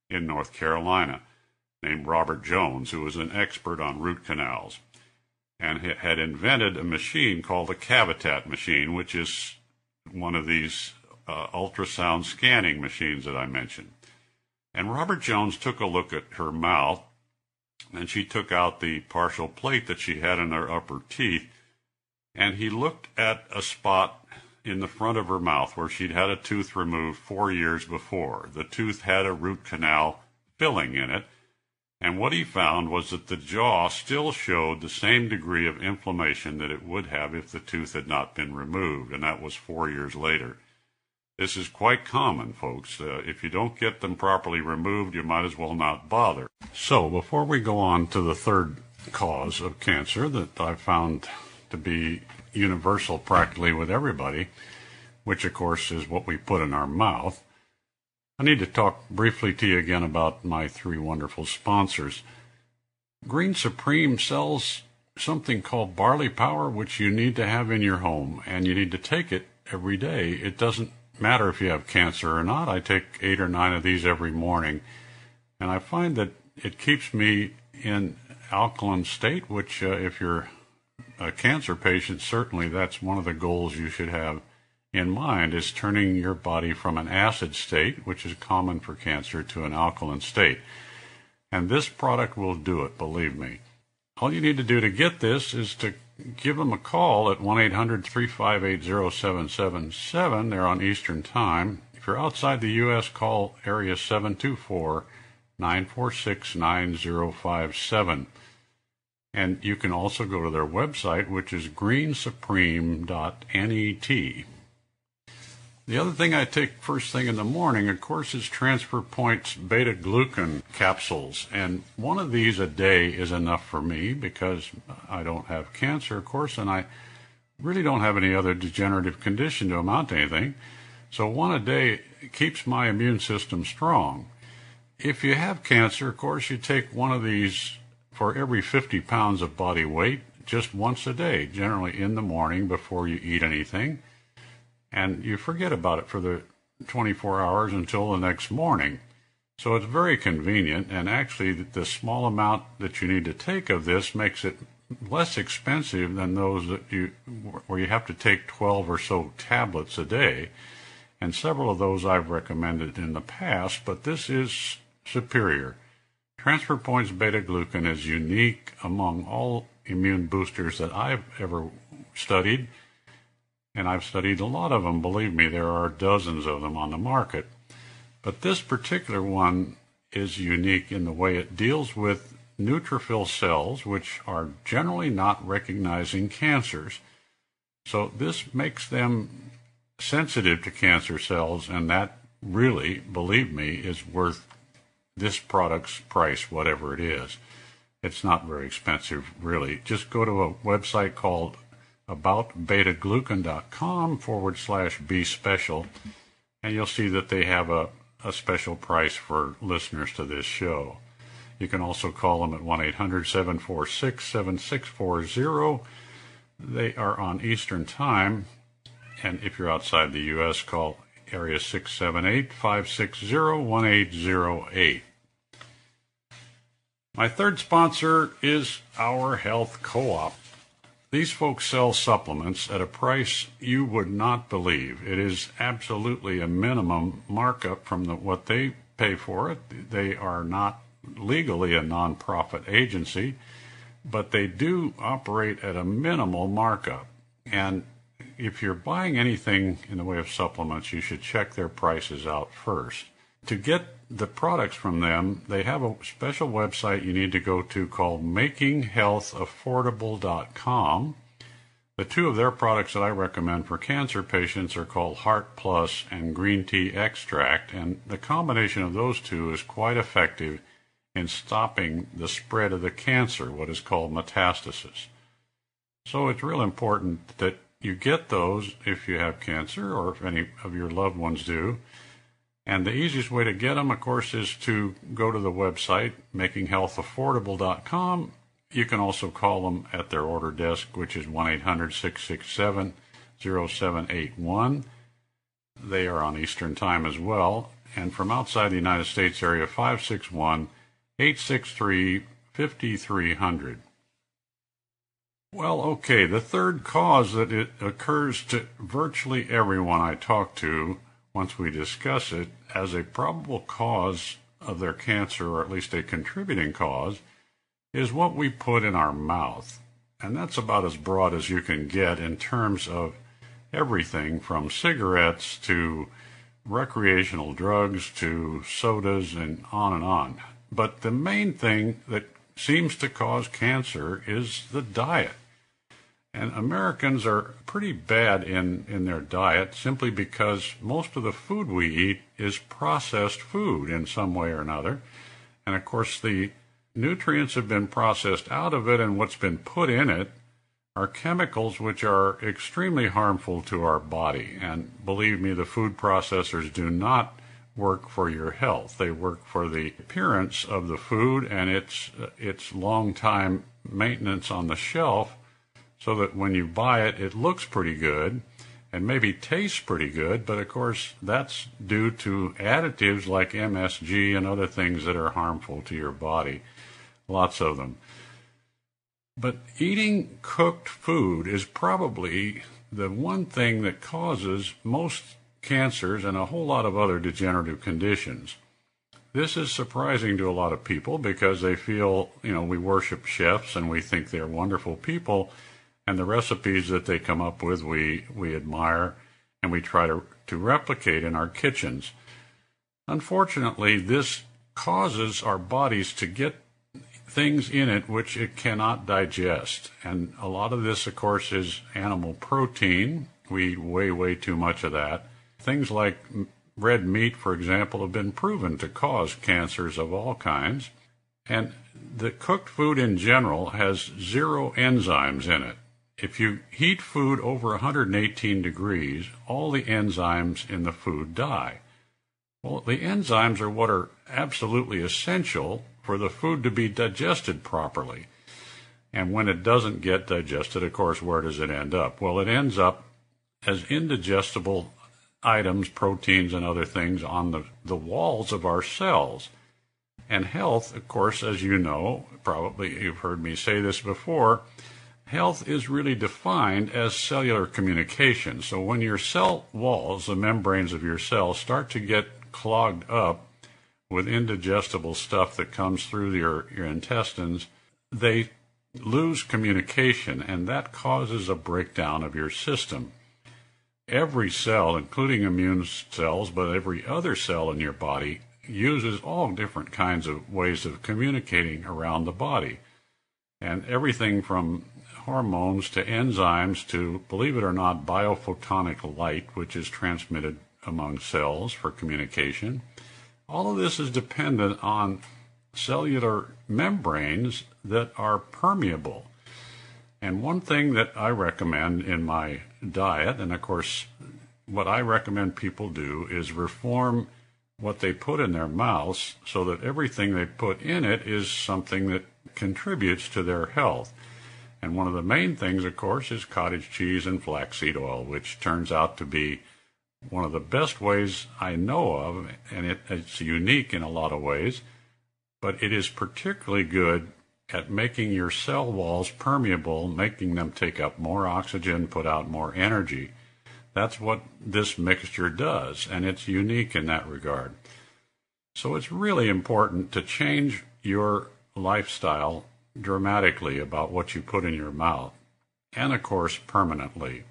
S2: in North Carolina named Robert Jones, who was an expert on root canals and had invented a machine called the Cavitat machine, which is one of these uh, ultrasound scanning machines that I mentioned. And Robert Jones took a look at her mouth, and she took out the partial plate that she had in her upper teeth, and he looked at a spot in the front of her mouth where she'd had a tooth removed four years before. The tooth had a root canal filling in it, and what he found was that the jaw still showed the same degree of inflammation that it would have if the tooth had not been removed, and that was four years later. This is quite common, folks. Uh, if you don't get them properly removed, you might as well not bother. So, before we go on to the third cause of cancer that I found to be universal practically with everybody, which of course is what we put in our mouth. I need to talk briefly to you again about my three wonderful sponsors. Green Supreme sells something called Barley Power, which you need to have in your home, and you need to take it every day. It doesn't matter if you have cancer or not. I take eight or nine of these every morning, and I find that it keeps me in alkaline state, which, uh, if you're a cancer patient, certainly that's one of the goals you should have in mind is turning your body from an acid state, which is common for cancer, to an alkaline state. And this product will do it, believe me. All you need to do to get this is to give them a call at 1 800 358 0777. They're on Eastern Time. If you're outside the U.S., call area 724 946 9057. And you can also go to their website, which is greensupreme.net. The other thing I take first thing in the morning, of course, is Transfer Point's beta glucan capsules. And one of these a day is enough for me because I don't have cancer, of course, and I really don't have any other degenerative condition to amount to anything. So one a day keeps my immune system strong. If you have cancer, of course, you take one of these for every 50 pounds of body weight just once a day, generally in the morning before you eat anything. And you forget about it for the 24 hours until the next morning. So it's very convenient, and actually, the small amount that you need to take of this makes it less expensive than those that you where you have to take 12 or so tablets a day. and several of those I've recommended in the past, but this is superior. Transfer Points beta glucan is unique among all immune boosters that I've ever studied, and I've studied a lot of them. Believe me, there are dozens of them on the market. But this particular one is unique in the way it deals with neutrophil cells, which are generally not recognizing cancers. So this makes them sensitive to cancer cells, and that really, believe me, is worth this product's price, whatever it is. It's not very expensive, really. Just go to a website called aboutbetaglucan.com forward slash B special, and you'll see that they have a, a special price for listeners to this show. You can also call them at 1 800 746 7640. They are on Eastern Time, and if you're outside the U.S., call area 678 560 1808. My third sponsor is Our Health Co op. These folks sell supplements at a price you would not believe. It is absolutely a minimum markup from the, what they pay for it. They are not legally a nonprofit agency, but they do operate at a minimal markup. And if you're buying anything in the way of supplements, you should check their prices out first. To get the products from them, they have a special website you need to go to called makinghealthaffordable.com. The two of their products that I recommend for cancer patients are called Heart Plus and Green Tea Extract, and the combination of those two is quite effective in stopping the spread of the cancer, what is called metastasis. So it's real important that you get those if you have cancer or if any of your loved ones do. And the easiest way to get them, of course, is to go to the website, makinghealthaffordable.com. You can also call them at their order desk, which is 1 800 667 0781. They are on Eastern Time as well. And from outside the United States area, 561 863 5300. Well, okay, the third cause that it occurs to virtually everyone I talk to once we discuss it as a probable cause of their cancer, or at least a contributing cause, is what we put in our mouth. And that's about as broad as you can get in terms of everything from cigarettes to recreational drugs to sodas and on and on. But the main thing that seems to cause cancer is the diet. And Americans are pretty bad in, in their diet simply because most of the food we eat is processed food in some way or another. And of course, the nutrients have been processed out of it, and what's been put in it are chemicals which are extremely harmful to our body. And believe me, the food processors do not work for your health. They work for the appearance of the food and its its long time maintenance on the shelf so that when you buy it, it looks pretty good and maybe tastes pretty good, but of course that's due to additives like MSG and other things that are harmful to your body. Lots of them. But eating cooked food is probably the one thing that causes most cancers and a whole lot of other degenerative conditions. This is surprising to a lot of people because they feel, you know, we worship chefs and we think they're wonderful people and the recipes that they come up with we we admire and we try to to replicate in our kitchens. Unfortunately, this causes our bodies to get things in it which it cannot digest. And a lot of this, of course, is animal protein. We eat way, way too much of that. Things like red meat, for example, have been proven to cause cancers of all kinds. And the cooked food in general has zero enzymes in it. If you heat food over 118 degrees, all the enzymes in the food die. Well, the enzymes are what are absolutely essential for the food to be digested properly. And when it doesn't get digested, of course, where does it end up? Well, it ends up as indigestible items, proteins, and other things on the, the walls of our cells. And health, of course, as you know, probably you've heard me say this before, health is really defined as cellular communication. So when your cell walls, the membranes of your cells, start to get clogged up with indigestible stuff that comes through your, your intestines, they lose communication, and that causes a breakdown of your system. Every cell, including immune cells, but every other cell in your body, uses all different kinds of ways of communicating around the body. And everything from hormones to enzymes to, believe it or not, biophotonic light, which is transmitted among cells for communication. All of this is dependent on cellular membranes that are permeable. And one thing that I recommend in my diet, and of course, what I recommend people do is reform what they put in their mouths so that everything they put in it is something that contributes to their health. And one of the main things, of course, is cottage cheese and flaxseed oil, which turns out to be one of the best ways I know of, and it, it's unique in a lot of ways, but it is particularly good at making your cell walls permeable, making them take up more oxygen, put out more energy. That's what this mixture does, and it's unique in that regard. So it's really important to change your lifestyle dramatically about what you put in your mouth, and of course, permanently.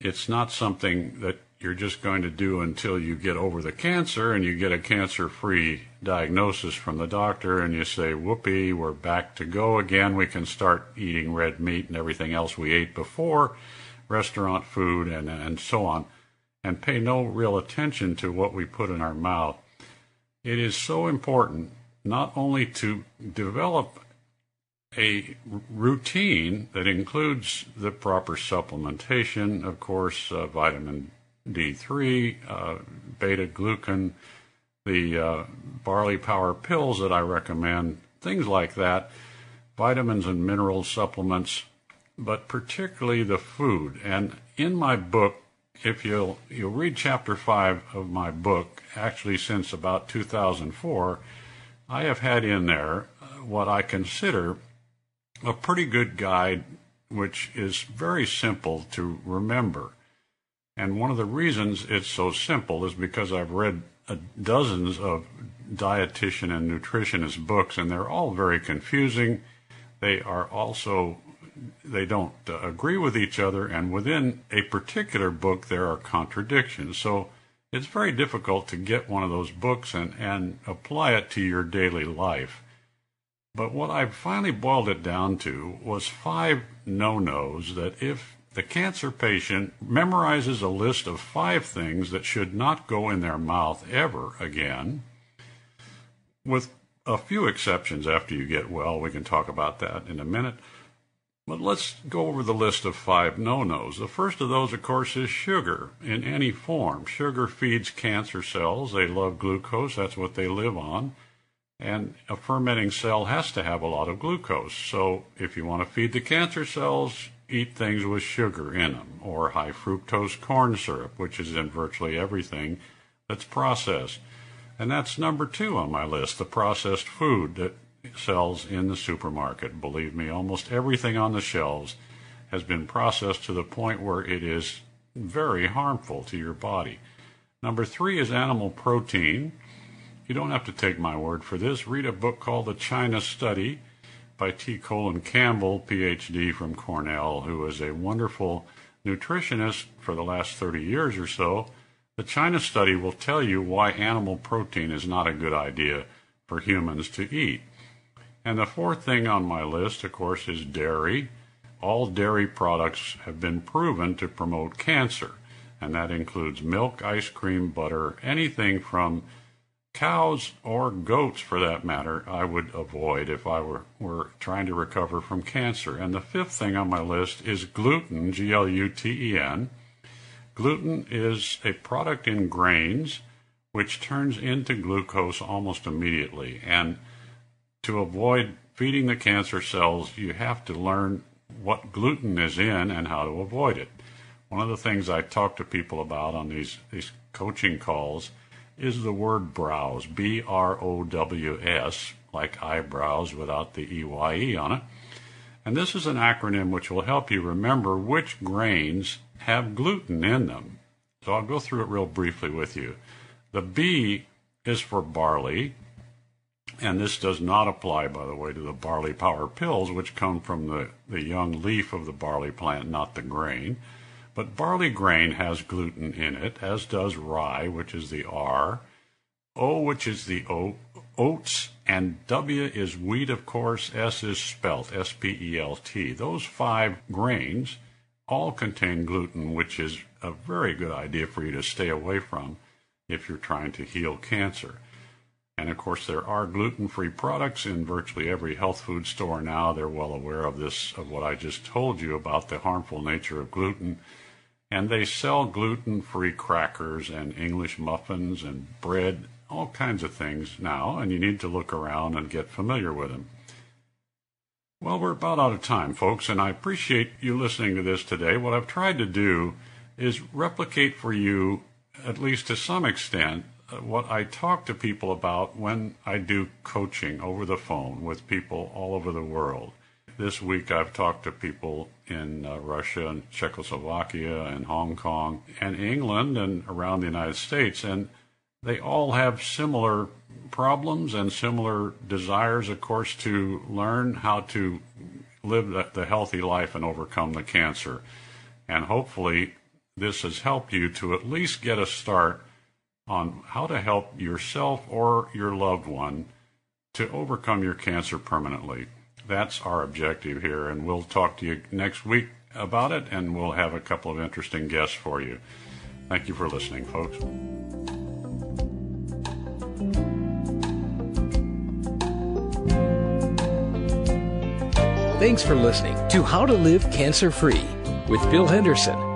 S2: It's not something that you're just going to do until you get over the cancer and you get a cancer free diagnosis from the doctor and you say, whoopee, we're back to go again. We can start eating red meat and everything else we ate before, restaurant food, and, and so on, and pay no real attention to what we put in our mouth. It is so important not only to develop a routine that includes the proper supplementation, of course, uh, vitamin D3, uh, beta glucan, the uh, barley power pills that I recommend, things like that, vitamins and mineral supplements, but particularly the food. And in my book, if you'll you'll read chapter five of my book, actually since about 2004, I have had in there what I consider a pretty good guide, which is very simple to remember. And one of the reasons it's so simple is because I've read dozens of dietitian and nutritionist books, and they're all very confusing. They are also they don't uh, agree with each other, and within a particular book there are contradictions. So it's very difficult to get one of those books and, and apply it to your daily life. But what I finally boiled it down to was five no nos that if the cancer patient memorizes a list of five things that should not go in their mouth ever again, with a few exceptions after you get well. We can talk about that in a minute. But let's go over the list of five no nos. The first of those, of course, is sugar in any form. Sugar feeds cancer cells. They love glucose, that's what they live on. And a fermenting cell has to have a lot of glucose. So if you want to feed the cancer cells, eat things with sugar in them, or high fructose corn syrup, which is in virtually everything that's processed. And that's number two on my list the processed food that sells in the supermarket. Believe me, almost everything on the shelves has been processed to the point where it is very harmful to your body. Number three is animal protein. You don't have to take my word for this. Read a book called The China Study by T. Colin Campbell, PhD from Cornell, who is a wonderful nutritionist for the last 30 years or so. The China study will tell you why animal protein is not a good idea for humans to eat. And the fourth thing on my list, of course, is dairy. All dairy products have been proven to promote cancer, and that includes milk, ice cream, butter, anything from cows or goats for that matter, I would avoid if I were, were trying to recover from cancer. And the fifth thing on my list is gluten, G L U T E N. Gluten is a product in grains which turns into glucose almost immediately. And to avoid feeding the cancer cells, you have to learn what gluten is in and how to avoid it. One of the things I talk to people about on these, these coaching calls is the word brows, B R O W S, like eyebrows without the E Y E on it. And this is an acronym which will help you remember which grains have gluten in them. So I'll go through it real briefly with you. The B is for barley, and this does not apply, by the way, to the barley power pills, which come from the, the young leaf of the barley plant, not the grain. But barley grain has gluten in it, as does rye, which is the R, O, which is the o, oats, and W is wheat, of course, S is spelt, S P E L T. Those five grains all contain gluten, which is a very good idea for you to stay away from if you're trying to heal cancer. And of course, there are gluten free products in virtually every health food store now. They're well aware of this, of what I just told you about the harmful nature of gluten. And they sell gluten free crackers and English muffins and bread all kinds of things now, and you need to look around and get familiar with them. Well, we're about out of time, folks, and I appreciate you listening to this today. What I've tried to do is replicate for you, at least to some extent, what I talk to people about when I do coaching over the phone with people all over the world. This week I've talked to people in uh, Russia and Czechoslovakia and Hong Kong and England and around the United States, and they all have similar problems and similar desires, of course, to learn how to live the healthy life and overcome the cancer. And hopefully, this has helped you to at least get a start on how to help yourself or your loved one to overcome your cancer permanently. That's our objective here, and we'll talk to you next week about it, and we'll have a couple of interesting guests for you. Thank you for listening, folks.
S1: Thanks for listening to How to Live Cancer Free with Bill Henderson.